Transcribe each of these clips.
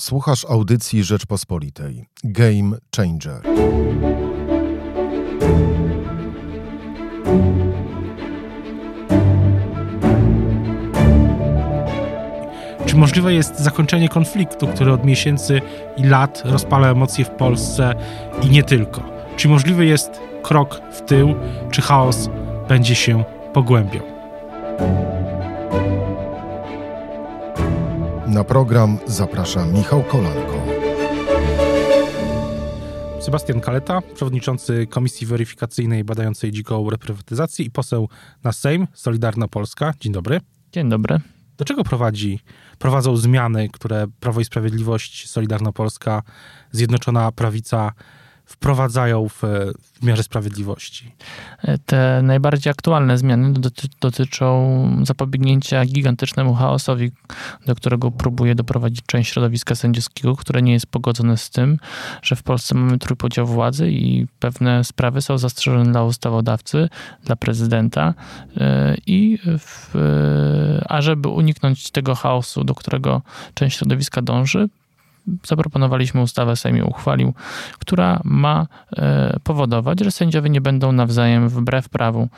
Słuchasz audycji Rzeczpospolitej. Game Changer. Czy możliwe jest zakończenie konfliktu, który od miesięcy i lat rozpala emocje w Polsce i nie tylko? Czy możliwy jest krok w tył, czy chaos będzie się pogłębiał? Na program zaprasza Michał Kolanko. Sebastian Kaleta, przewodniczący Komisji Weryfikacyjnej badającej dziką reprywatyzację i poseł na Sejm Solidarna Polska. Dzień dobry. Dzień dobry. Do czego prowadzi, prowadzą zmiany, które Prawo i Sprawiedliwość, Solidarna Polska, Zjednoczona Prawica wprowadzają w, w sprawiedliwości? Te najbardziej aktualne zmiany doty dotyczą zapobiegnięcia gigantycznemu chaosowi, do którego próbuje doprowadzić część środowiska sędziowskiego, które nie jest pogodzone z tym, że w Polsce mamy trójpodział władzy i pewne sprawy są zastrzeżone dla ustawodawcy, dla prezydenta i w, a żeby uniknąć tego chaosu, do którego część środowiska dąży, zaproponowaliśmy ustawę, Sejm uchwalił, która ma powodować, że sędziowie nie będą nawzajem wbrew prawu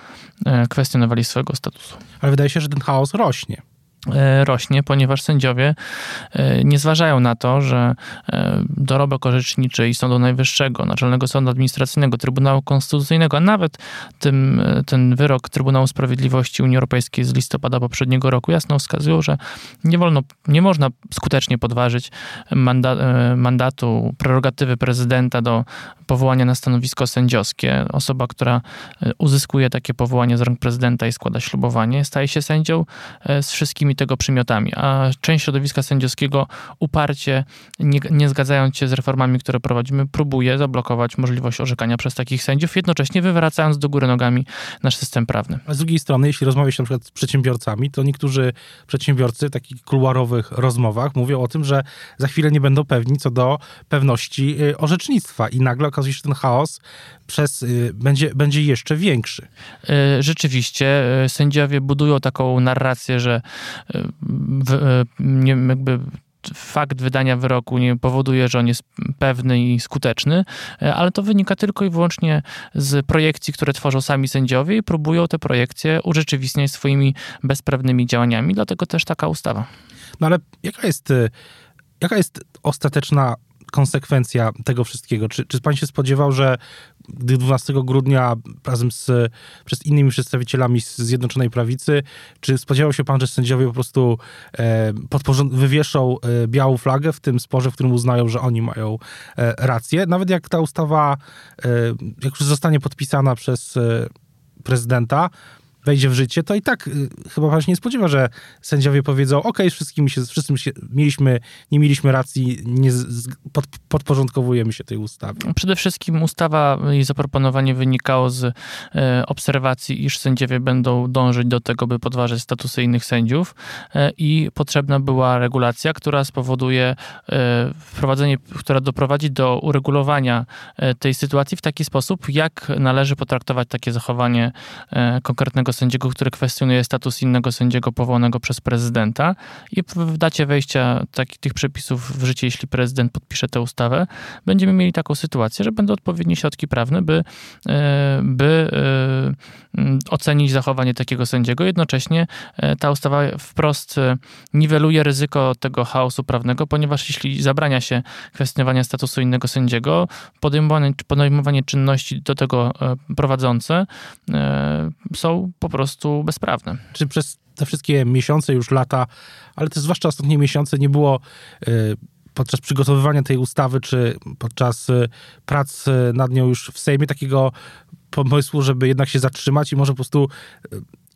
kwestionowali swojego statusu. Ale wydaje się, że ten chaos rośnie rośnie, ponieważ sędziowie nie zważają na to, że dorobek orzeczniczy i Sądu Najwyższego, Naczelnego Sądu Administracyjnego, Trybunału Konstytucyjnego, a nawet tym, ten wyrok Trybunału Sprawiedliwości Unii Europejskiej z listopada poprzedniego roku jasno wskazują, że nie wolno, nie można skutecznie podważyć manda, mandatu, prerogatywy prezydenta do powołania na stanowisko sędziowskie. Osoba, która uzyskuje takie powołanie z rąk prezydenta i składa ślubowanie, staje się sędzią z wszystkimi tego przymiotami, a część środowiska sędziowskiego uparcie, nie, nie zgadzając się z reformami, które prowadzimy, próbuje zablokować możliwość orzekania przez takich sędziów, jednocześnie wywracając do góry nogami nasz system prawny. A z drugiej strony, jeśli rozmawia się na przykład z przedsiębiorcami, to niektórzy przedsiębiorcy w takich kuluarowych rozmowach mówią o tym, że za chwilę nie będą pewni co do pewności orzecznictwa i nagle okazuje się, że ten chaos przez, będzie, będzie jeszcze większy. Rzeczywiście, sędziowie budują taką narrację, że w, nie, jakby fakt wydania wyroku nie powoduje, że on jest pewny i skuteczny, ale to wynika tylko i wyłącznie z projekcji, które tworzą sami sędziowie i próbują te projekcje urzeczywistniać swoimi bezprawnymi działaniami, dlatego też taka ustawa. No ale jaka jest, jaka jest ostateczna konsekwencja tego wszystkiego? Czy, czy pan się spodziewał, że gdy 12 grudnia razem z, przez innymi przedstawicielami z Zjednoczonej Prawicy, czy spodziewał się pan, że sędziowie po prostu e, wywieszą e, białą flagę w tym sporze, w którym uznają, że oni mają e, rację? Nawet jak ta ustawa, e, jak już zostanie podpisana przez e, prezydenta, wejdzie w życie, to i tak y, chyba pan się nie spodziewa, że sędziowie powiedzą, ok, wszystkim się, wszyscy się, mieliśmy, nie mieliśmy racji, nie z, pod, podporządkowujemy się tej ustawie. Przede wszystkim ustawa i zaproponowanie wynikało z e, obserwacji, iż sędziowie będą dążyć do tego, by podważać statusy innych sędziów e, i potrzebna była regulacja, która spowoduje e, wprowadzenie, która doprowadzi do uregulowania tej sytuacji w taki sposób, jak należy potraktować takie zachowanie konkretnego sędziego, który kwestionuje status innego sędziego powołanego przez prezydenta i w dacie wejścia takich, tych przepisów w życie, jeśli prezydent podpisze tę ustawę, będziemy mieli taką sytuację, że będą odpowiednie środki prawne, by, by ocenić zachowanie takiego sędziego. Jednocześnie ta ustawa wprost niweluje ryzyko tego chaosu prawnego, ponieważ jeśli zabrania się kwestionowania statusu innego sędziego, podejmowanie, podejmowanie czynności do tego prowadzące są po prostu bezprawne. Czy przez te wszystkie miesiące, już lata, ale też zwłaszcza ostatnie miesiące nie było podczas przygotowywania tej ustawy, czy podczas prac nad nią już w Sejmie takiego pomysłu, żeby jednak się zatrzymać i może po prostu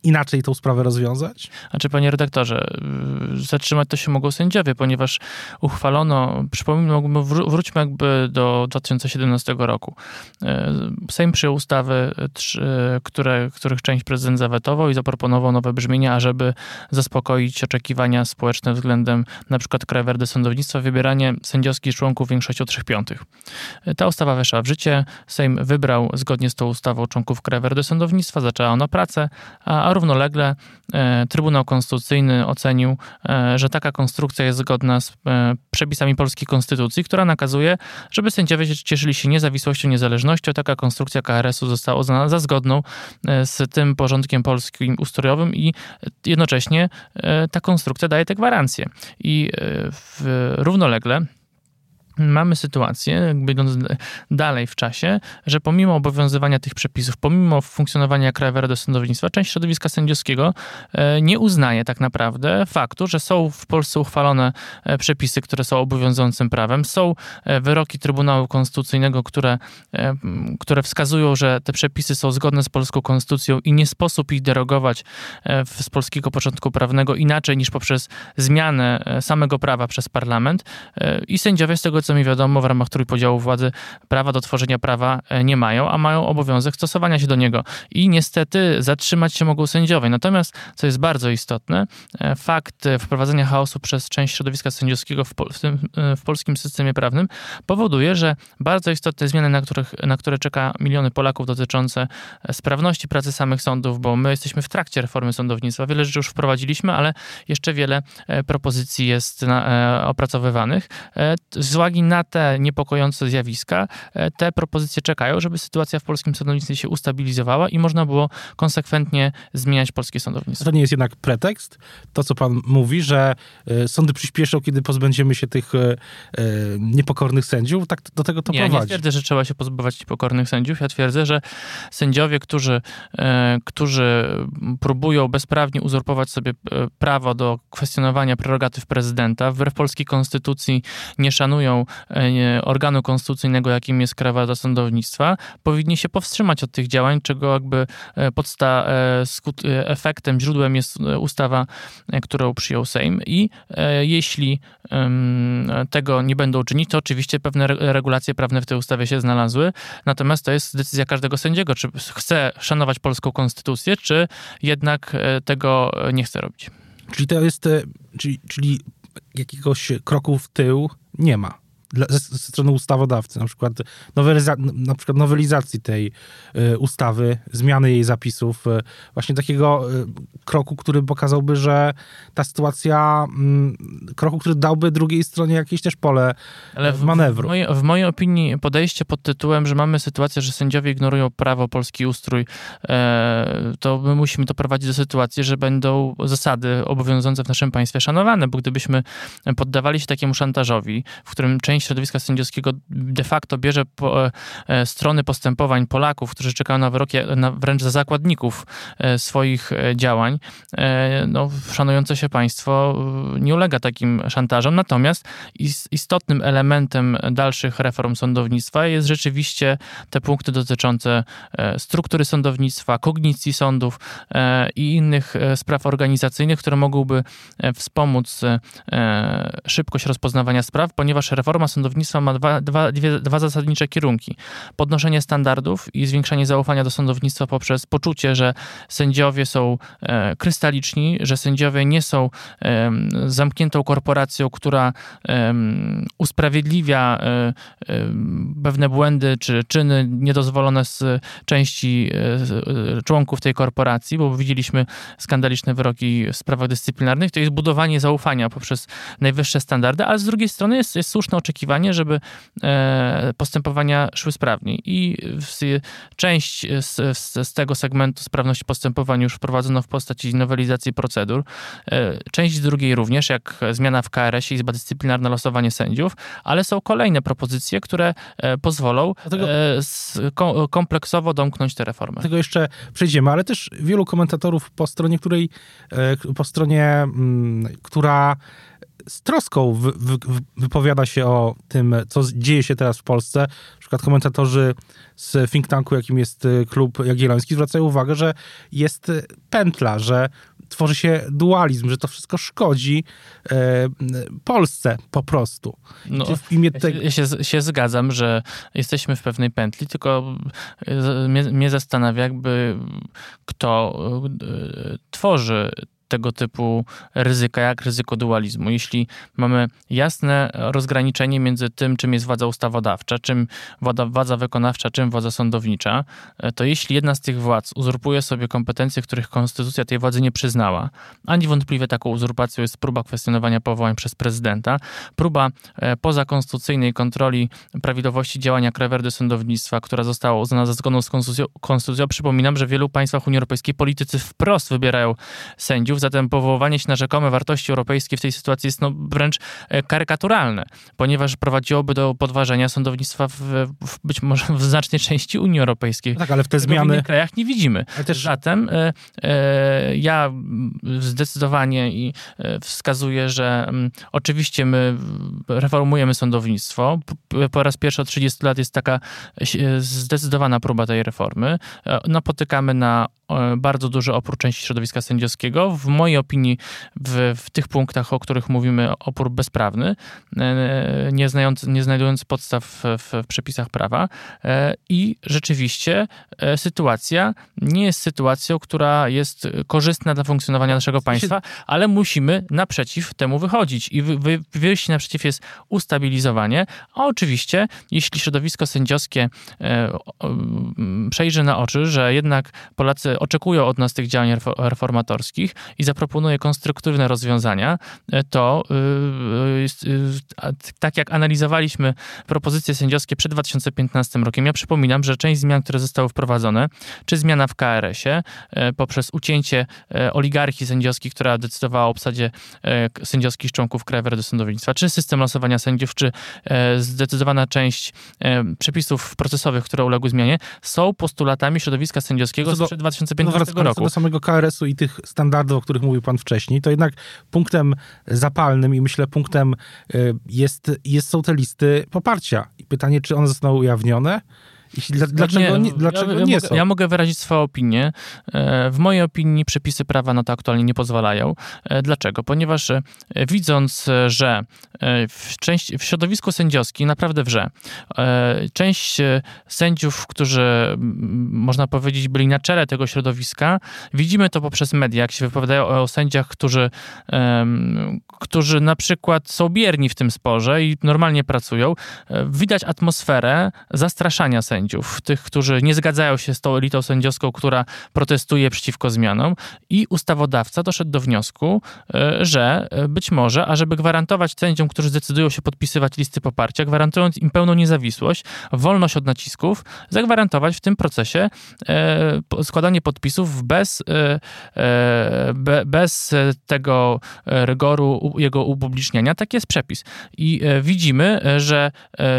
inaczej tą sprawę rozwiązać? Znaczy, panie redaktorze, zatrzymać to się mogą sędziowie, ponieważ uchwalono, przypomnijmy, wróćmy jakby do 2017 roku. Sejm przyjął ustawy, które, których część prezydent zawetował i zaproponował nowe brzmienia, ażeby zaspokoić oczekiwania społeczne względem na przykład Krajowej Rady Sądownictwa, wybieranie sędziowskich członków większością 3 piątych. Ta ustawa weszła w życie, Sejm wybrał zgodnie z tą ustawą członków Krajowej Rady Sądownictwa, zaczęła ona pracę, a równolegle Trybunał Konstytucyjny ocenił, że taka konstrukcja jest zgodna z przepisami polskiej konstytucji, która nakazuje, żeby sędziowie cieszyli się niezawisłością, niezależnością. Taka konstrukcja KRS-u została uznana za zgodną z tym porządkiem polskim ustrojowym i jednocześnie ta konstrukcja daje te gwarancje. I równolegle mamy sytuację, idąc dalej w czasie, że pomimo obowiązywania tych przepisów, pomimo funkcjonowania Krajowej Rady Sądownictwa, część środowiska sędziowskiego e, nie uznaje tak naprawdę faktu, że są w Polsce uchwalone e, przepisy, które są obowiązującym prawem, są e, wyroki Trybunału Konstytucyjnego, które, które wskazują, że te przepisy są zgodne z polską konstytucją i nie sposób ich derogować z polskiego porządku prawnego inaczej niż poprzez zmianę samego prawa przez parlament i sędziowie z tego co mi wiadomo, w ramach trójpodziału władzy prawa do tworzenia prawa e, nie mają, a mają obowiązek stosowania się do niego. I niestety zatrzymać się mogą sędziowie. Natomiast, co jest bardzo istotne, e, fakt wprowadzenia chaosu przez część środowiska sędziowskiego w, w, tym, e, w polskim systemie prawnym powoduje, że bardzo istotne zmiany, na, których, na które czeka miliony Polaków dotyczące sprawności pracy samych sądów, bo my jesteśmy w trakcie reformy sądownictwa. Wiele rzeczy już wprowadziliśmy, ale jeszcze wiele propozycji jest na, opracowywanych. Z uwagi uwagi na te niepokojące zjawiska, e, te propozycje czekają, żeby sytuacja w polskim sądownictwie się ustabilizowała i można było konsekwentnie zmieniać polskie sądownictwo. To nie jest jednak pretekst, to co pan mówi, że e, sądy przyspieszą, kiedy pozbędziemy się tych e, niepokornych sędziów, tak do tego to nie, prowadzi. Nie twierdzę, że trzeba się pozbywać niepokornych sędziów. Ja twierdzę, że sędziowie, którzy, którzy próbują bezprawnie uzurpować sobie prawo do kwestionowania prerogatyw prezydenta, wbrew polskiej konstytucji nie szanują organu konstytucyjnego, jakim jest Krajowa Rada Sądownictwa, powinni się powstrzymać od tych działań, czego jakby e, podsta e, efektem, źródłem jest ustawa, którą przyjął Sejm. I jeśli tego nie będą czynić, to oczywiście pewne regulacje prawne w tej ustawie się znalazły, natomiast to jest decyzja każdego sędziego, czy chce szanować polską konstytucję, czy jednak tego nie chce robić. Czyli to jest, czyli, czyli jakiegoś kroku w tył nie ma ze, strony ustawodawcy, na przykład, noweliza, na przykład nowelizacji tej y, ustawy, zmiany jej zapisów, y, właśnie takiego y, kroku, który pokazałby, że ta sytuacja, mm, kroku, który dałby drugiej stronie jakieś też pole Ale w, manewru. W mojej, w mojej opinii podejście pod tytułem, że mamy sytuację, że sędziowie ignorują prawo, polski ustrój, e, to my musimy doprowadzić do sytuacji, że będą zasady obowiązujące w naszym państwie szanowane, bo gdybyśmy poddawali się takiemu szantażowi, w którym część środowiska sędziowskiego de facto bierze po, e, e, strony postępowań Polaków, którzy czekają na wyroki na, wręcz za zakładników e, swoich działań, no, szanujące się państwo nie ulega takim szantażom. Natomiast istotnym elementem dalszych reform sądownictwa jest rzeczywiście te punkty dotyczące struktury sądownictwa, kognicji sądów i innych spraw organizacyjnych, które mogłyby wspomóc szybkość rozpoznawania spraw, ponieważ reforma sądownictwa ma dwa, dwa, dwie, dwa zasadnicze kierunki. Podnoszenie standardów i zwiększanie zaufania do sądownictwa poprzez poczucie, że sędziowie są e, krystaliczni, że sędziowie nie są e, zamkniętą korporacją, która e, usprawiedliwia pewne błędy czy czyny niedozwolone z części e, członków tej korporacji, bo widzieliśmy skandaliczne wyroki w sprawach dyscyplinarnych. To jest budowanie zaufania poprzez najwyższe standardy, ale z drugiej strony jest, jest słuszne oczekiwanie, oczekiwanie, żeby e, postępowania szły sprawniej. I część z, z, tego segmentu sprawności postępowań już wprowadzono w postaci nowelizacji procedur. E, część drugiej również, jak zmiana w KRS-ie, Izba Dyscyplinarna, losowanie sędziów, ale są kolejne propozycje, które e, pozwolą Dlatego... kompleksowo domknąć te reformy. Do tego jeszcze przejdziemy, ale też wielu komentatorów po stronie, której, po stronie, mm, która z troską wy, wy, wypowiada się o tym, co dzieje się teraz w Polsce. Na przykład komentatorzy z think tanku, jakim jest y, klub Jagielloński, zwracają uwagę, że jest y, pętla, że tworzy się dualizm, że to wszystko szkodzi e, Polsce po prostu. No, w imię się, ja się, się, zgadzam, że jesteśmy w pewnej pętli, tylko mnie, mnie zastanawia, jakby kto tworzy tego typu ryzyka, jak ryzyko dualizmu. Jeśli mamy jasne rozgraniczenie między tym, czym jest władza ustawodawcza, czym władza, władza wykonawcza, czym władza sądownicza, to jeśli jedna z tych władz uzurpuje sobie kompetencje, których konstytucja tej władzy nie przyznała, a niewątpliwie taką uzurpacją jest próba kwestionowania powołań przez prezydenta, próba e, pozakonstytucyjnej kontroli prawidłowości działania Krajowej Rady Sądownictwa, która została uznana za zgodną z konstytucją, konstytucją. Przypominam, że w wielu państwach Unii Europejskiej politycy wprost wybierają sędziów, zatem powoływanie się na rzekome wartości europejskie w tej sytuacji jest no wręcz e, karykaturalne, ponieważ prowadziłoby do podważenia sądownictwa w, w być może w znacznej części Unii Europejskiej. No tak, ale w te zmiany... W innych krajach nie widzimy. Też... Zatem e, e, ja zdecydowanie i e, wskazuję, że m, mm, oczywiście my reformujemy sądownictwo. Po raz pierwszy od 30 lat jest taka zdecydowana próba tej reformy. E, napotykamy na bardzo duży opór części środowiska sędziowskiego. W mojej opinii w, w tych punktach, o których mówimy, opór bezprawny, e, nie, znając, nie znajdując podstaw w, w przepisach prawa. E, I rzeczywiście e, sytuacja nie jest sytuacją, która jest korzystna dla funkcjonowania naszego państwa, ale musimy naprzeciw temu wychodzić. I wy, wyjście naprzeciw jest ustabilizowanie. A oczywiście, jeśli środowisko sędziowskie przejrzy na oczy, że jednak Polacy oczekują od nas tych działań reformatorskich i zaproponuje konstruktywne rozwiązania, e, to y, y, y, tak jak analizowaliśmy propozycje sędziowskie przed 2015 rokiem, ja przypominam, że część zmian, które zostały wprowadzone, czy zmiana w KRS-ie e, poprzez ucięcie e, oligarchii sędziowskiej, która decydowała o obsadzie sędziowskich członków Krajowej Rady Sądownictwa, czy system losowania sędziów, czy zdecydowana część przepisów procesowych, które uległy zmianie, są postulatami środowiska sędziowskiego sprzed 2015 2015 no, roku. do samego KRS-u i tych standardów, których mówił pan wcześniej, to jednak punktem zapalnym i myślę punktem y, jest, jest, są te listy poparcia. I pytanie, czy one zostaną ujawnione? Jeśli, dlaczego nie, dlaczego ja, ja nie mogę, są? Ja mogę wyrazić swoją opinię. E, w mojej opinii przepisy prawa na to aktualnie nie pozwalają. E, dlaczego? Ponieważ e, widząc, że w, część, w środowisku sędziowskim naprawdę wrze, część sędziów, którzy można powiedzieć byli na czele tego środowiska, widzimy to poprzez media, jak się wypowiadają o sędziach, którzy, którzy na przykład są bierni w tym sporze i normalnie pracują. Widać atmosferę zastraszania sędziów sędziów, tych, którzy nie zgadzają się z tą elitą sędziowską, która protestuje przeciwko zmianom i ustawodawca doszedł do wniosku, e, że e, być może, ażeby gwarantować sędziom, którzy zdecydują się podpisywać listy poparcia, gwarantując im pełną niezawisłość, wolność od nacisków, zagwarantować w tym procesie e, składanie podpisów bez, bez tego rygoru jego upubliczniania. Tak jest przepis. I widzimy, że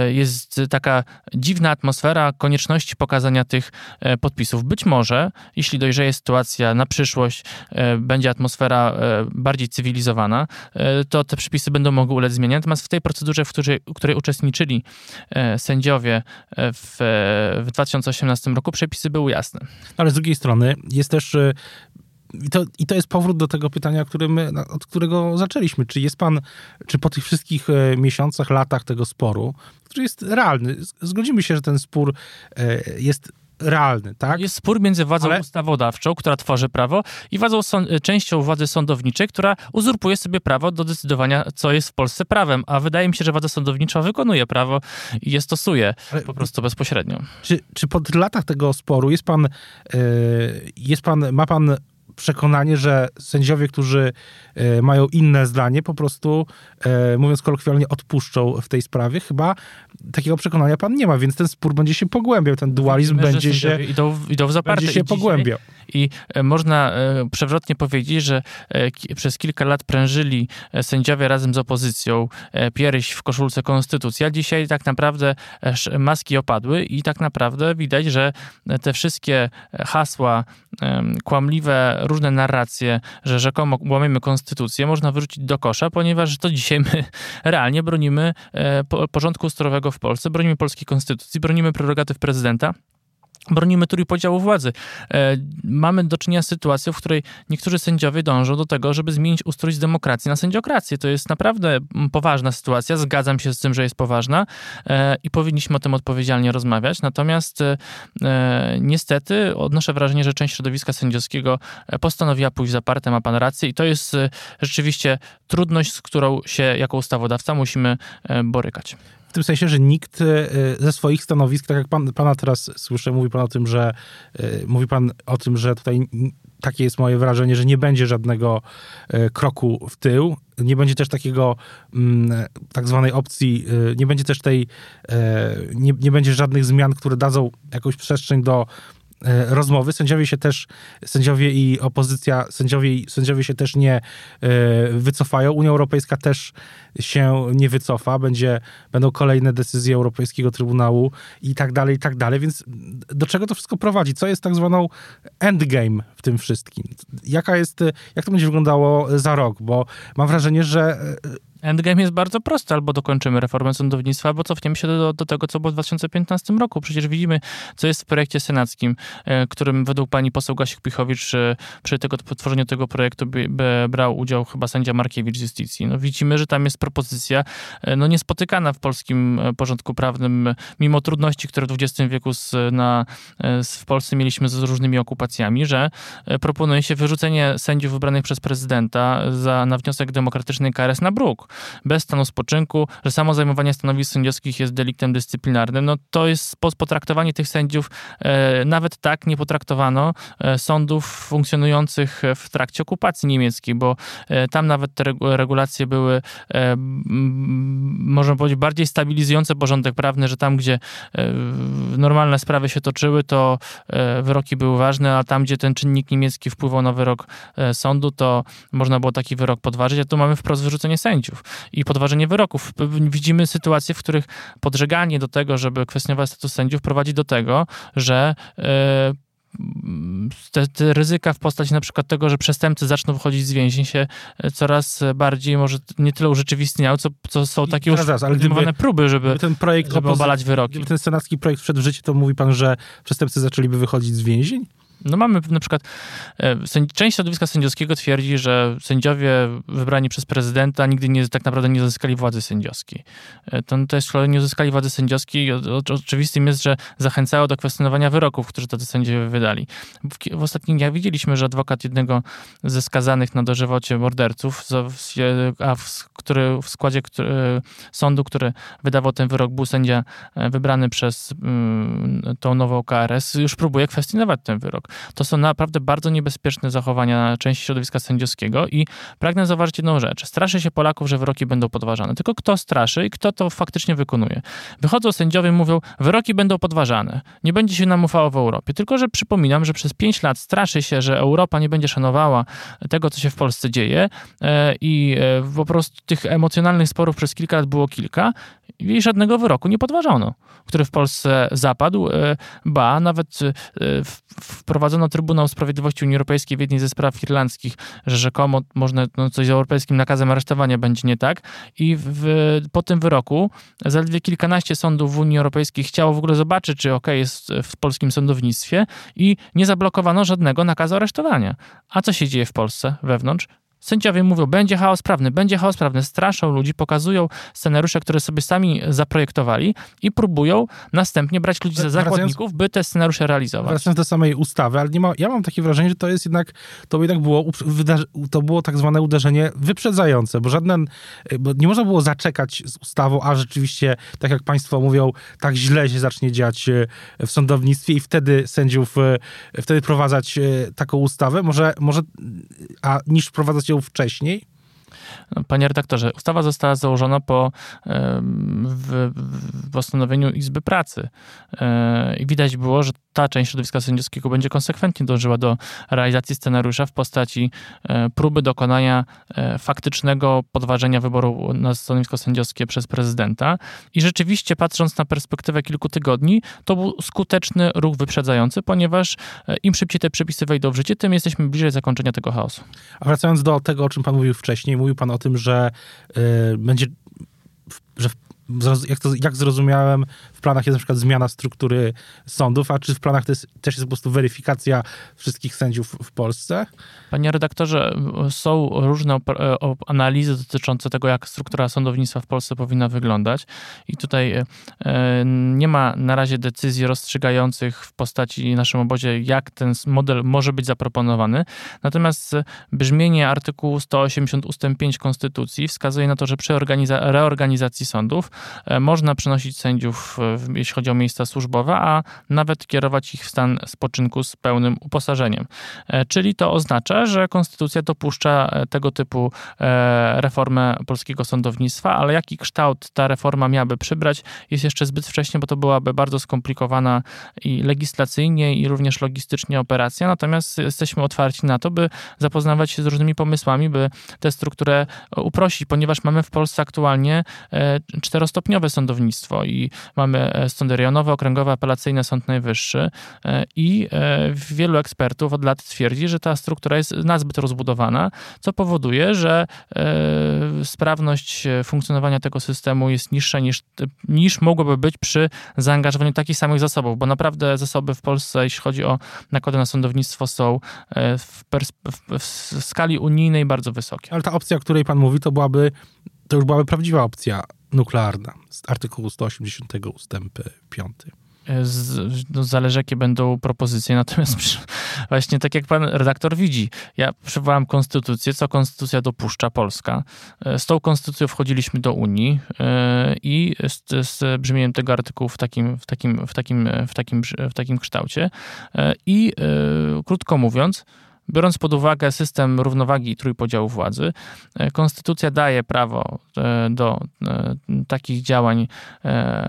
jest taka dziwna atmosfera, konieczności pokazania tych e, podpisów. Być może, jeśli dojrzeje sytuacja na przyszłość, e, będzie atmosfera e, bardziej cywilizowana, to te przepisy będą mogły ulec zmianie. Natomiast w tej procedurze, w której, w której uczestniczyli sędziowie w, w 2018 roku, przepisy były jasne. Ale z drugiej strony jest też i to, I to jest powrót do tego pytania, którym, od którego zaczęliśmy. Czy jest pan, czy po tych wszystkich miesiącach, latach tego sporu, jest realny. Zgodzimy się, że ten spór e, jest realny, tak? Jest spór między władzą Ale... ustawodawczą, która tworzy prawo, i władzą częścią władzy sądowniczej, która uzurpuje sobie prawo do decydowania, co jest w Polsce prawem. A wydaje mi się, że władza sądownicza wykonuje prawo i je stosuje Ale... po prostu bezpośrednio. Czy, czy po latach tego sporu jest pan, yy, jest pan, ma pan przekonanie, że sędziowie, którzy e, mają inne zdanie, po prostu, e, mówiąc kolokwialnie, odpuszczą w tej sprawie. Chyba takiego przekonania pan nie ma, więc ten spór będzie się pogłębiał, ten dualizm Widzimy, będzie się, idą, idą w zaparte będzie się pogłębiał. I e, można przewrotnie powiedzieć, że przez kilka lat prężyli sędziowie razem z opozycją pierś w koszulce konstytucji, a dzisiaj tak naprawdę maski opadły i tak naprawdę widać, że te wszystkie hasła kłamliwe, różne narracje, że rzekomo łamiemy konstytucję, można wyrzucić do kosza, ponieważ to dzisiaj my realnie bronimy e, porządku ustrojowego w Polsce, bronimy polskiej konstytucji, bronimy prerogatyw prezydenta. Bronimy trójpodziału władzy. E, mamy do czynienia z sytuacją, w której niektórzy sędziowie dążą do tego, żeby zmienić ustrój z demokracji na sędziokrację. To jest naprawdę poważna sytuacja. Zgadzam się z tym, że jest poważna e, i powinniśmy o tym odpowiedzialnie rozmawiać. Natomiast e, niestety odnoszę wrażenie, że część środowiska sędziowskiego postanowiła pójść za partem, ma pan rację i to jest rzeczywiście trudność, z którą się jako ustawodawca musimy borykać tym sensie, że nikt e, ze swoich stanowisk, tak jak pan, pana teraz słyszę, mówi pan o tym, że e, mówi pan o tym, że tutaj takie jest moje wrażenie, że nie będzie żadnego e, kroku w tył, nie będzie też takiego mm, tak zwanej opcji, nie będzie też tej, nie, nie będzie żadnych zmian, które dadzą jakąś przestrzeń do rozmowy. Sędziowie się też, sędziowie i opozycja, sędziowie, sędziowie się też nie e, wycofają. Unia Europejska też się nie wycofa. Będzie, będą kolejne decyzje Europejskiego Trybunału i tak dalej, i tak dalej. Więc do czego to wszystko prowadzi? Co jest tak zwaną endgame w tym wszystkim? Jaka jest, jak to będzie wyglądało za rok? Bo mam wrażenie, że e, Endgame jest bardzo prosty. Albo dokończymy reformę sądownictwa, albo cofniemy się do, do tego, co było w 2015 roku. Przecież widzimy, co jest w projekcie senackim, e, którym według pani poseł Gasik-Pichowicz e, przy tego, tworzeniu tego projektu by, by brał udział chyba sędzia Markiewicz z Justicji. No widzimy, że tam jest propozycja e, no niespotykana w polskim porządku prawnym, mimo trudności, które w XX wieku z, na, z, w Polsce mieliśmy z różnymi okupacjami, że proponuje się wyrzucenie sędziów wybranych przez prezydenta za, na wniosek demokratycznej KRS na bruk bez stanu spoczynku, że samo zajmowanie stanowisk sędziowskich jest deliktem dyscyplinarnym, no to jest potraktowanie tych sędziów, e, nawet tak nie potraktowano e, sądów funkcjonujących w trakcie okupacji niemieckiej, bo e, tam nawet te regulacje były, można powiedzieć, bardziej stabilizujące porządek prawny, że tam, gdzie normalne sprawy się toczyły, to wyroki były ważne, a tam, gdzie ten czynnik niemiecki wpływał na wyrok sądu, to można było taki wyrok podważyć, a tu mamy wprost wyrzucenie sędziów i podważenie wyroków. Widzimy sytuacje, w których podżeganie do tego, żeby kwestionować status sędziów, prowadzi do tego, że e, te, te, ryzyka w postaci na przykład tego, że przestępcy zaczną wychodzić z więzień się e, coraz bardziej może nie tyle urzeczywistniały, co, co są takie już raz, ale gdyby, próby, żeby, ten projekt żeby obalać wyroki. Gdyby ten senacki projekt wszedł w życie, to mówi pan, że przestępcy zaczęliby wychodzić z więzień? No mamy na przykład, e, część środowiska sędziowskiego twierdzi, że sędziowie wybrani przez prezydenta nigdy nie, tak naprawdę nie uzyskali władzy sędziowskiej. E, to też nie uzyskali władzy sędziowskiej. Oczywistym jest, że zachęcało do kwestionowania wyroków, które tacy sędziowie wydali. W, w ostatnich dniach widzieliśmy, że adwokat jednego ze skazanych na dożywocie morderców, a w, który, w składzie który, sądu, który wydawał ten wyrok, był sędzia e, wybrany przez um, tą nową KRS, już próbuje kwestionować ten wyrok. To są naprawdę bardzo niebezpieczne zachowania części środowiska sędziowskiego i pragnę zauważyć jedną rzecz. Straszy się Polaków, że wyroki będą podważane. Tylko kto straszy i kto to faktycznie wykonuje. Wychodzą sędziowie mówią, wyroki będą podważane. Nie będzie się nam ufało w Europie. Tylko, że przypominam, że przez pięć lat straszy się, że Europa nie będzie szanowała tego, co się w Polsce dzieje e, i e, po prostu tych emocjonalnych sporów przez kilka lat było kilka i żadnego wyroku nie podważono, który w Polsce zapadł. E, ba, nawet wprowadzono Trybunał Sprawiedliwości Unii Europejskiej w jednej ze spraw irlandzkich, że rzekomo można no, coś z europejskim nakazem aresztowania będzie nie tak. I w, po tym wyroku zaledwie kilkanaście sądów w Unii Europejskiej chciało w ogóle zobaczyć, czy OK jest w polskim sądownictwie i nie zablokowano żadnego nakazu aresztowania. A co się dzieje w Polsce wewnątrz? Sędziowie mówią, będzie chaos prawny, będzie chaos prawny, straszą ludzi, pokazują scenariusze, które sobie sami zaprojektowali i próbują następnie brać ludzi za zakładników, by te scenariusze realizować. Wracając do samej ustawy, ale nie ma, ja mam takie wrażenie, że to jest jednak, to jednak było, to było tak zwane uderzenie wyprzedzające, bo żaden, bo nie można było zaczekać z ustawą, a rzeczywiście, tak jak państwo mówią, tak źle się zacznie dziać e, w sądownictwie i wtedy sędziów, e, wtedy prowadzać e, taką ustawę, może, może a niż wprowadzać ją wcześniej? Panie redaktorze, ustawa została założona po w, w postanowieniu Izby Pracy. E, I widać było, że ta część środowiska sędziowskiego będzie konsekwentnie dążyła do realizacji scenariusza w postaci e, próby dokonania e, faktycznego podważenia wyboru na stanowisko sędziowskie przez prezydenta. I rzeczywiście, patrząc na perspektywę kilku tygodni, to był skuteczny ruch wyprzedzający, ponieważ im szybciej te przepisy wejdą w życie, tym jesteśmy bliżej zakończenia tego chaosu. A wracając do tego, o czym pan mówił wcześniej, mówił pan o tym, że y, będzie, że jak, to, jak zrozumiałem, w planach jest na przykład zmiana struktury sądów, a czy w planach jest, też jest po prostu weryfikacja wszystkich sędziów w Polsce? Panie redaktorze, są różne e, analizy dotyczące tego, jak struktura sądownictwa w Polsce powinna wyglądać i tutaj e, nie ma na razie decyzji rozstrzygających w postaci naszym obozie, jak ten model może być zaproponowany. Natomiast brzmienie artykułu 180 ust. 5 Konstytucji wskazuje na to, że przy reorganizacji sądów e, można przenosić sędziów, jeśli chodzi o miejsca służbowe, a nawet kierować ich w stan spoczynku z pełnym uposażeniem. Czyli to oznacza, że konstytucja dopuszcza e, tego typu e, reformę polskiego sądownictwa, ale jaki kształt ta reforma miałaby przybrać, jest jeszcze zbyt wcześnie, bo to byłaby bardzo skomplikowana i legislacyjnie, i również logistycznie operacja. Natomiast jesteśmy otwarci na to, by zapoznawać się z różnymi pomysłami, by tę strukturę uprościć, ponieważ mamy w Polsce aktualnie e, czterostopniowe sądownictwo i mamy sądy rejonowe, okręgowe, apelacyjne, Sąd Najwyższy i wielu ekspertów od lat twierdzi, że ta struktura jest nazbyt rozbudowana, co powoduje, że e, sprawność funkcjonowania tego systemu jest niższa niż, niż mogłoby być przy zaangażowaniu takich samych zasobów, bo naprawdę zasoby w Polsce, jeśli chodzi o nakłady na sądownictwo, są e, w, w, w skali unijnej bardzo wysokie. Ale ta opcja, o której pan mówi, to byłaby, to już byłaby prawdziwa opcja nuklearna z artykułu 180 ustęp 5 z, no, zależy jakie będą propozycje, natomiast przy, właśnie tak jak pan redaktor widzi, ja przywołam konstytucję, co konstytucja dopuszcza Polska. E, z tą konstytucją wchodziliśmy do Unii e, i z, z brzmieniem tego artykułu w takim, w takim, w takim, w takim, w takim kształcie. E, i krótko mówiąc, Biorąc pod uwagę system równowagi i trójpodziału władzy, e, konstytucja daje prawo e, do e, takich działań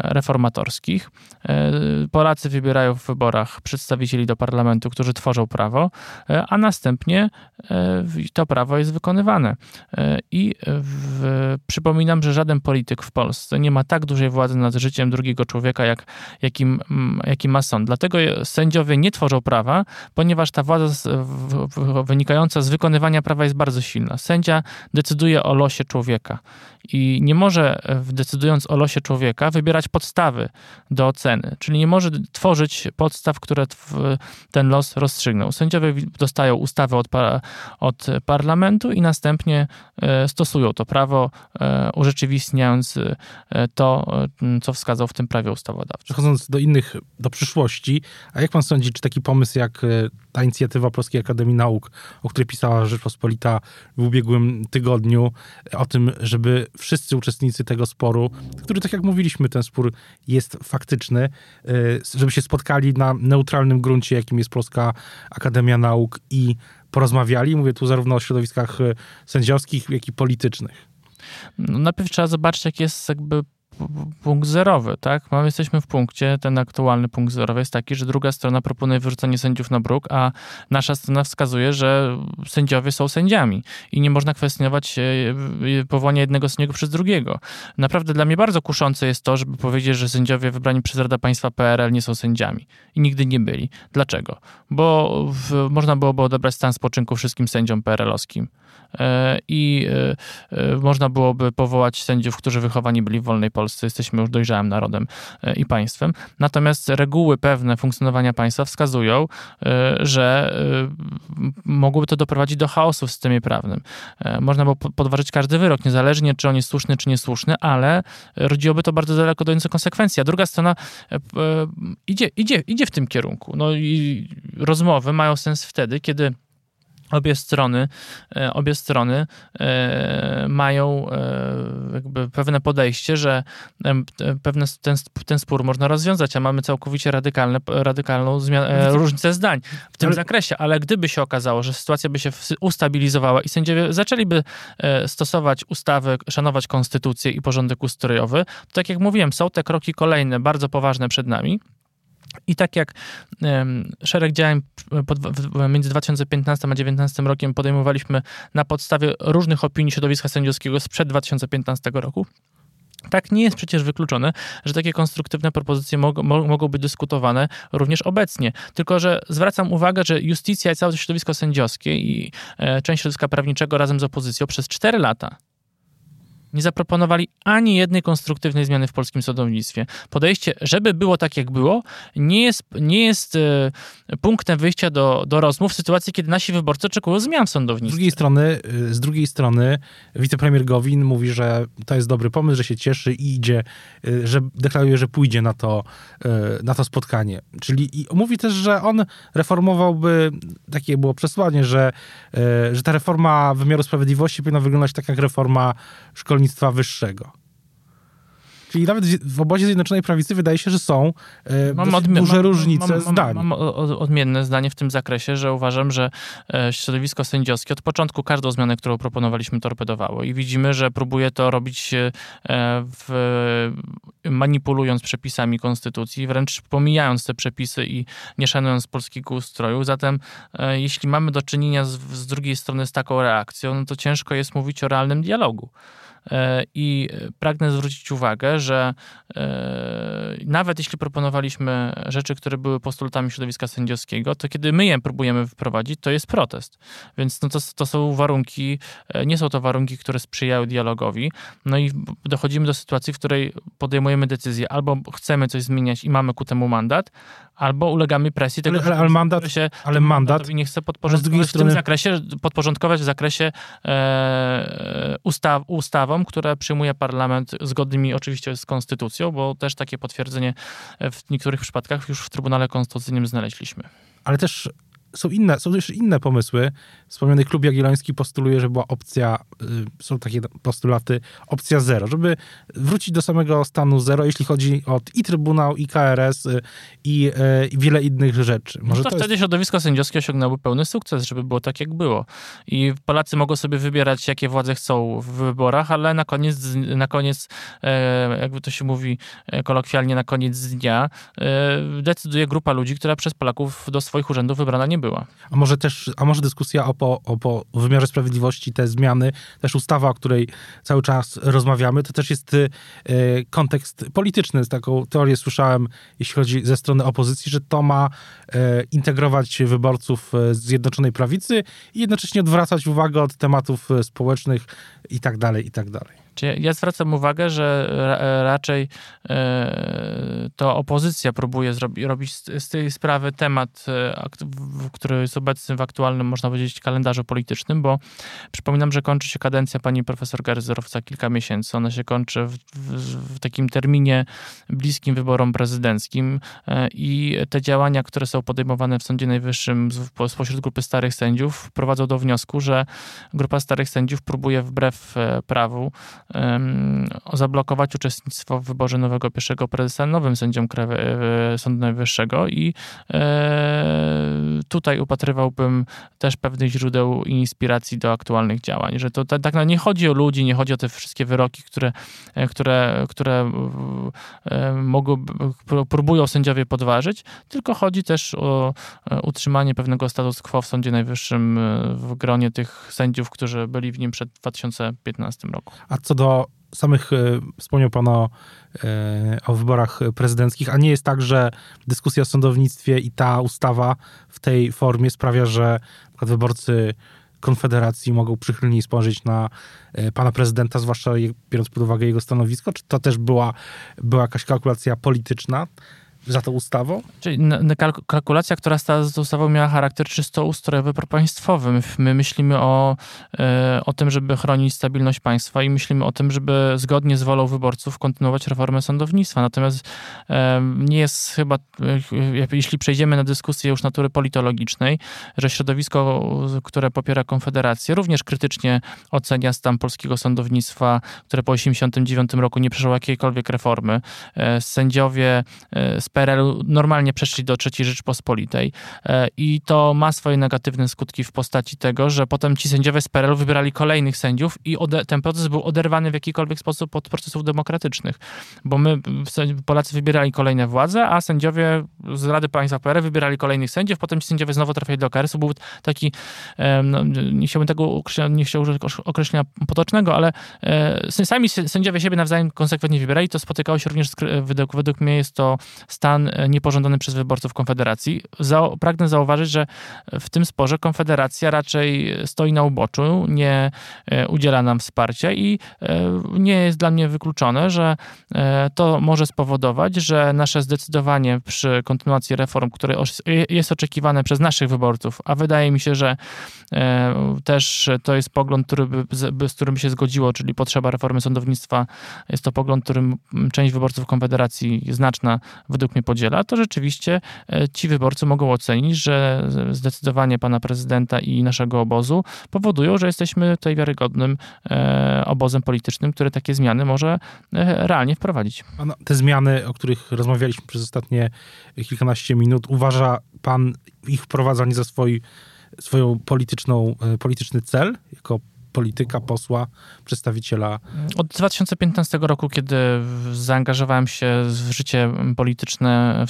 reformatorskich. Polacy wybierają w wyborach przedstawicieli do parlamentu, którzy tworzą prawo, a następnie to prawo jest wykonywane. I w, przypominam, że żaden polityk w Polsce nie ma tak dużej władzy nad życiem drugiego człowieka, jak, jakim, jakim ma sąd. Dlatego sędziowie nie tworzą prawa, ponieważ ta władza w, wynikająca z wykonywania prawa jest bardzo silna. Sędzia decyduje o losie człowieka i nie może, e, decydując o losie człowieka, wybierać podstawy do oceny, czyli nie może tworzyć podstaw, które ten los rozstrzygną. Sędziowie dostają ustawy od, od parlamentu i następnie e, stosują to prawo, e, urzeczywistniając to, co wskazał w tym prawie ustawodawczym. Przechodząc do innych, do przyszłości, a jak pan sądzi, czy taki pomysł jak ta inicjatywa Polskiej Akademii Nauk, o której pisała Rzeczpospolita w ubiegłym tygodniu, o tym, żeby wszyscy uczestnicy tego sporu, który, tak jak mówiliśmy, ten spór jest faktyczny, y, żeby się spotkali na neutralnym gruncie, jakim jest Polska Akademia Nauk i porozmawiali. Mówię tu zarówno o środowiskach y, sędziowskich, jak i politycznych. No, najpierw trzeba zobaczyć, jak jest jakby punkt zerowy, tak? Mamy, jesteśmy w punkcie, ten aktualny punkt zerowy jest taki, że druga strona proponuje wyrzucenie sędziów na bruk, a nasza strona wskazuje, że sędziowie są sędziami i nie można kwestionować e, e, powołania jednego sędziego przez drugiego. Naprawdę dla mnie bardzo kuszące jest to, żeby powiedzieć, że sędziowie wybrani przez Radę Państwa PRL nie są sędziami i nigdy nie byli. Dlaczego? Bo w, można byłoby odebrać stan spoczynku wszystkim sędziom PRL-owskim e, i można byłoby powołać sędziów, którzy wychowani byli w wolnej Polsce jesteśmy już dojrzałym narodem e, i państwem. Natomiast reguły pewne funkcjonowania państwa wskazują, e, że e, mogłoby to doprowadzić do chaosu w systemie prawnym. Można by podważyć każdy wyrok, niezależnie czy on jest słuszny, czy niesłuszny, ale rodziłoby to bardzo daleko idące konsekwencje. A druga strona idzie, idzie, idzie w tym kierunku. No i rozmowy mają sens wtedy, kiedy obie strony, e, obie strony e, mają e, jakby pewne podejście, że pewne, ten, ten spór można rozwiązać, a mamy całkowicie radykalne, radykalną zmianę, różnicę zdań w tym ale... zakresie, ale gdyby się okazało, że sytuacja by się ustabilizowała i sędziowie zaczęliby stosować ustawy, szanować konstytucję i porządek ustrojowy, to tak jak mówiłem, są te kroki kolejne, bardzo poważne przed nami, i tak jak szereg działań między 2015 a 2019 rokiem podejmowaliśmy na podstawie różnych opinii środowiska sędziowskiego sprzed 2015 roku, tak nie jest przecież wykluczone, że takie konstruktywne propozycje mog mogą być dyskutowane również obecnie. Tylko, że zwracam uwagę, że justicja i całe środowisko sędziowskie i e, część środowiska prawniczego razem z opozycją przez 4 lata nie zaproponowali ani jednej konstruktywnej zmiany w polskim sądownictwie. Podejście, żeby było tak, jak było, nie jest, nie jest e, punktem wyjścia do, do rozmów w sytuacji, kiedy nasi wyborcy oczekują zmian w Z sądownictwie. drugiej strony, y, z drugiej strony wicepremier Gowin mówi, że to jest dobry pomysł, że się cieszy i idzie, y, że deklaruje, że pójdzie na to, na to spotkanie. Czyli mówi też, że on reformowałby, takie było przesłanie, że, że ta reforma wymiaru sprawiedliwości powinna wyglądać tak jak reforma szkolnictwa wyższego. Czyli nawet w obozie Zjednoczonej Prawicy wydaje się, że są e, Mam odmi- duże mam- różnice mam, zdań. Mam odmienne zdanie w tym zakresie, że uważam, że e, środowisko sędziowskie od początku każdą zmianę, którą proponowaliśmy, torpedowało. I widzimy, że próbuje to robić e, w, manipulując przepisami konstytucji, wręcz pomijając te przepisy i nie szanując polskiego ustroju. Zatem jeśli mamy do czynienia z, z drugiej strony z taką reakcją, no to ciężko jest mówić o realnym dialogu. E, I pragnę zwrócić uwagę, że e, nawet jeśli proponowaliśmy rzeczy, które były postulatami środowiska sędziowskiego, to kiedy my je próbujemy wprowadzić, to jest protest. Więc no to, to są warunki, e, nie są to warunki, które sprzyjają dialogowi. No i dochodzimy do sytuacji, w której podejmujemy decyzję, albo chcemy coś zmieniać i mamy ku temu mandat, albo ulegamy presji tego, Ale- ale- ale mandat- się ale mandat- nie chce podporządkować w tym strony- zakresie, podporządkować w zakresie e, ustaw, ustawom, które przyjmuje parlament zgodnymi oczywiście z konstytucją, bo też takie potwierdzenie w niektórych przypadkach już w Trybunale Konstytucyjnym znaleźliśmy. Ale też są inne, są też inne pomysły. Wspomniany klub Jagielloński postuluje, że była opcja, y, są takie postulaty, opcja zero, żeby wrócić do samego stanu zero, jeśli chodzi o i Trybunał, i KRS, y, i, y, i wiele innych rzeczy. Może Może to, to wtedy jest, środowisko sędziowskie osiągnęło pełny sukces, żeby było tak, jak było. I Polacy mogą sobie wybierać, jakie władze chcą w wyborach, ale na koniec, na koniec e, jakby to się mówi e, kolokwialnie, na koniec dnia e, decyduje grupa ludzi, która przez Polaków do swoich urzędów wybrana nie była. a może też, a może dyskusja o, po, o po wymiarze sprawiedliwości, te zmiany, też ustawa, o której cały czas rozmawiamy, to też jest y, kontekst polityczny. Taką teorię słyszałem, jeśli chodzi ze strony opozycji, że to ma y, integrować wyborców y, z Zjednoczonej Prawicy i jednocześnie odwracać uwagę od tematów y, społecznych i tak dalej, i tak dalej. Ja zwracam uwagę, że ra, raczej e, to opozycja próbuje zrobi, robić z, tej sprawy temat, e, który jest obecny w aktualnym, można powiedzieć, kalendarzu politycznym, bo przypominam, że kończy się kadencja pani profesor Gerzorow za kilka miesięcy. Ona się kończy w, w, w takim terminie bliskim wyborom prezydenckim e, i te działania, które są podejmowane w Sądzie Najwyższym spośród grupy starych sędziów prowadzą do wniosku, że grupa starych sędziów próbuje wbrew e, prawu zablokować uczestnictwo w wyborze nowego pierwszego prezesa nowym sędziom e, Sądu Najwyższego i e, tutaj upatrywałbym też pewnych źródeł inspiracji do aktualnych działań, że to tak no, nie chodzi o ludzi, nie chodzi o te wszystkie wyroki, które, e, które, które mogą, pró- próbują sędziowie podważyć, tylko chodzi też o utrzymanie pewnego status quo w Sądzie Najwyższym w gronie tych sędziów, którzy byli w nim przed 2015 roku. A co do samych, e, wspomniał Pan o, e, o wyborach prezydenckich, a nie jest tak, że dyskusja o sądownictwie i ta ustawa w tej formie sprawia, że wyborcy Konfederacji mogą przychylniej spojrzeć na e, pana prezydenta, zwłaszcza biorąc pod uwagę jego stanowisko? Czy to też była, była jakaś kalkulacja polityczna za tą ustawą? Czyli kalkulacja, która stała z ustawą, miała charakter czysto ustrojowy, propaństwowy. My, my myślimy o, e, o tym, żeby chronić stabilność państwa i myślimy o tym, żeby zgodnie z wolą wyborców kontynuować reformę sądownictwa. Natomiast nie jest chyba, e, jeśli przejdziemy na dyskusję już natury politologicznej, że środowisko, które popiera Konfederację, również krytycznie ocenia stan polskiego sądownictwa, które po 1989 roku nie przeszło jakiejkolwiek reformy. E, Sędziowie e, PRL-u normalnie przeszli do III Rzeczpospolitej e, i to ma swoje negatywne skutki w postaci tego, że potem ci sędziowie z PRL-u wybierali kolejnych sędziów i ten proces był oderwany w jakikolwiek sposób od procesów demokratycznych, bo my, Polacy wybierali kolejne władze, a sędziowie z Rady Państwa PRL wybierali kolejnych sędziów, potem ci sędziowie znowu trafiali do KRS-u. Był taki, e, no, nie chciałbym tego określenia, nie chciał użyć określenia potocznego, ale e, sami sędziowie siebie nawzajem konsekwentnie wybierali, to spotykało się również, według, według mnie jest to stan niepożądany przez wyborców Konfederacji. Za, pragnę zauważyć, że w tym sporze Konfederacja raczej stoi na uboczu, nie udziela nam wsparcia i nie jest dla mnie wykluczone, że to może spowodować, że nasze zdecydowanie przy kontynuacji reform, które jest oczekiwane przez naszych wyborców, a wydaje mi się, że też to jest pogląd, który by, z którym się zgodziło, czyli potrzeba reformy sądownictwa, jest to pogląd, którym część wyborców Konfederacji znaczna według mnie podziela, to rzeczywiście e, ci wyborcy mogą ocenić, że zdecydowanie pana prezydenta i naszego obozu powodują, że jesteśmy tutaj wiarygodnym e, obozem politycznym, który takie zmiany może e, realnie wprowadzić. te zmiany, o których rozmawialiśmy przez ostatnie kilkanaście minut, uważa pan ich wprowadzanie za swój, swoją polityczną, polityczny cel, jako polityka, posła, przedstawiciela? Od 2015 roku, kiedy zaangażowałem się w życie polityczne,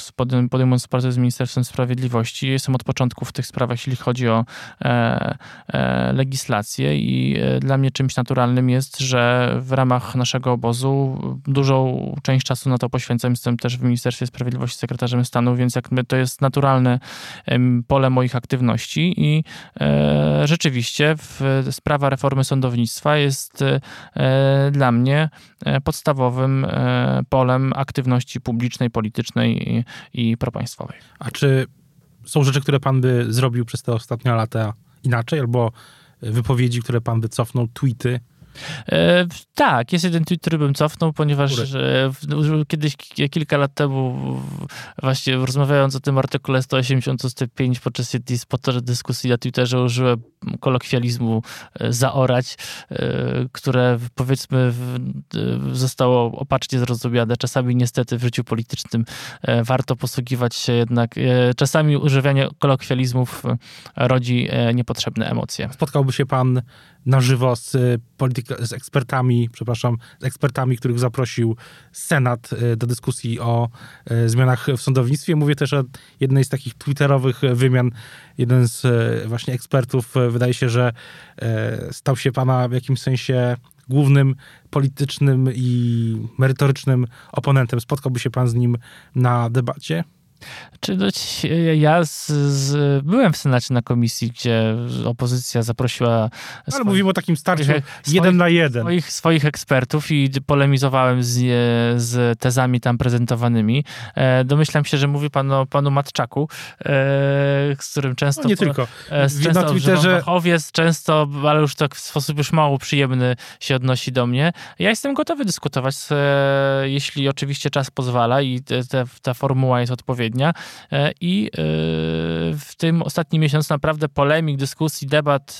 podejmując współpracę z Ministerstwem Sprawiedliwości, jestem od początku w tych sprawach, jeśli chodzi o e, e, legislację i e, dla mnie czymś naturalnym jest, że w ramach naszego obozu dużą część czasu na to poświęcam. Jestem też w Ministerstwie Sprawiedliwości sekretarzem stanu, więc jak my, to jest naturalne pole moich aktywności i e, rzeczywiście w sprawa reformy reformy sądownictwa jest e, dla mnie e, podstawowym e, polem aktywności publicznej, politycznej i, i propaństwowej. A czy są rzeczy, które pan by zrobił przez te ostatnie lata inaczej, albo wypowiedzi, które pan by cofnął, tweety, E, tak, jest jeden tweet, który bym cofnął, ponieważ e, kiedyś, kilka lat temu, właśnie rozmawiając o tym artykule 180 ust. 5 podczas jednej z dyskusji na Twitterze użyłem kolokwializmu e, zaorać, które powiedzmy zostało opacznie zrozumiane. Czasami niestety w życiu politycznym warto posługiwać się jednak, czasami używanie kolokwializmów rodzi niepotrzebne emocje. Spotkałby się pan na żywo z, polityka, z ekspertami, przepraszam, z ekspertami, których zaprosił Senat e, do dyskusji o e, zmianach w sądownictwie. Mówię też o jednej z takich twitterowych wymian. Jeden z właśnie ekspertów wydaje się, że stał się pana w jakimś sensie głównym politycznym i merytorycznym oponentem. Spotkałby się pan z nim na debacie? Czy no, ja z, z, byłem w Senacie na komisji, gdzie opozycja zaprosiła. Ale swoich, mówimy o takim starciu swoich, jeden na jeden. Swoich, swoich ekspertów i polemizowałem z, z tezami tam prezentowanymi. E, domyślam się, że mówi pan o panu Matczaku, e, z którym często. No nie tylko. E, z, często na Twitterze. Fachowiec, często, ale już tak w sposób już mało przyjemny się odnosi do mnie. Ja jestem gotowy dyskutować, e, jeśli oczywiście czas pozwala i te, te, ta formuła jest odpowiednia odpowiednia. E, I e, w tym ostatnim miesiącu naprawdę polemik, dyskusji, debat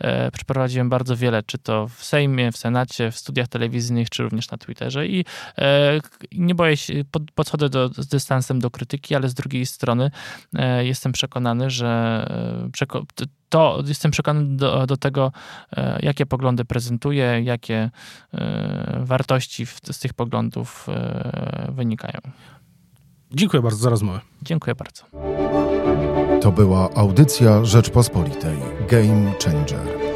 e, przeprowadziłem bardzo wiele, czy to w Sejmie, w Senacie, w studiach telewizyjnych, czy również na Twitterze. I nie boję się, podchodzę do, z dystansem do krytyki, ale z drugiej strony jestem przekonany, że to jestem przekonany do, do tego, jakie poglądy prezentuję, jakie wartości z tych poglądów wynikają. Dziękuję bardzo za rozmowę. Dziękuję bardzo. To była audycja Rzeczpospolitej Game Changer.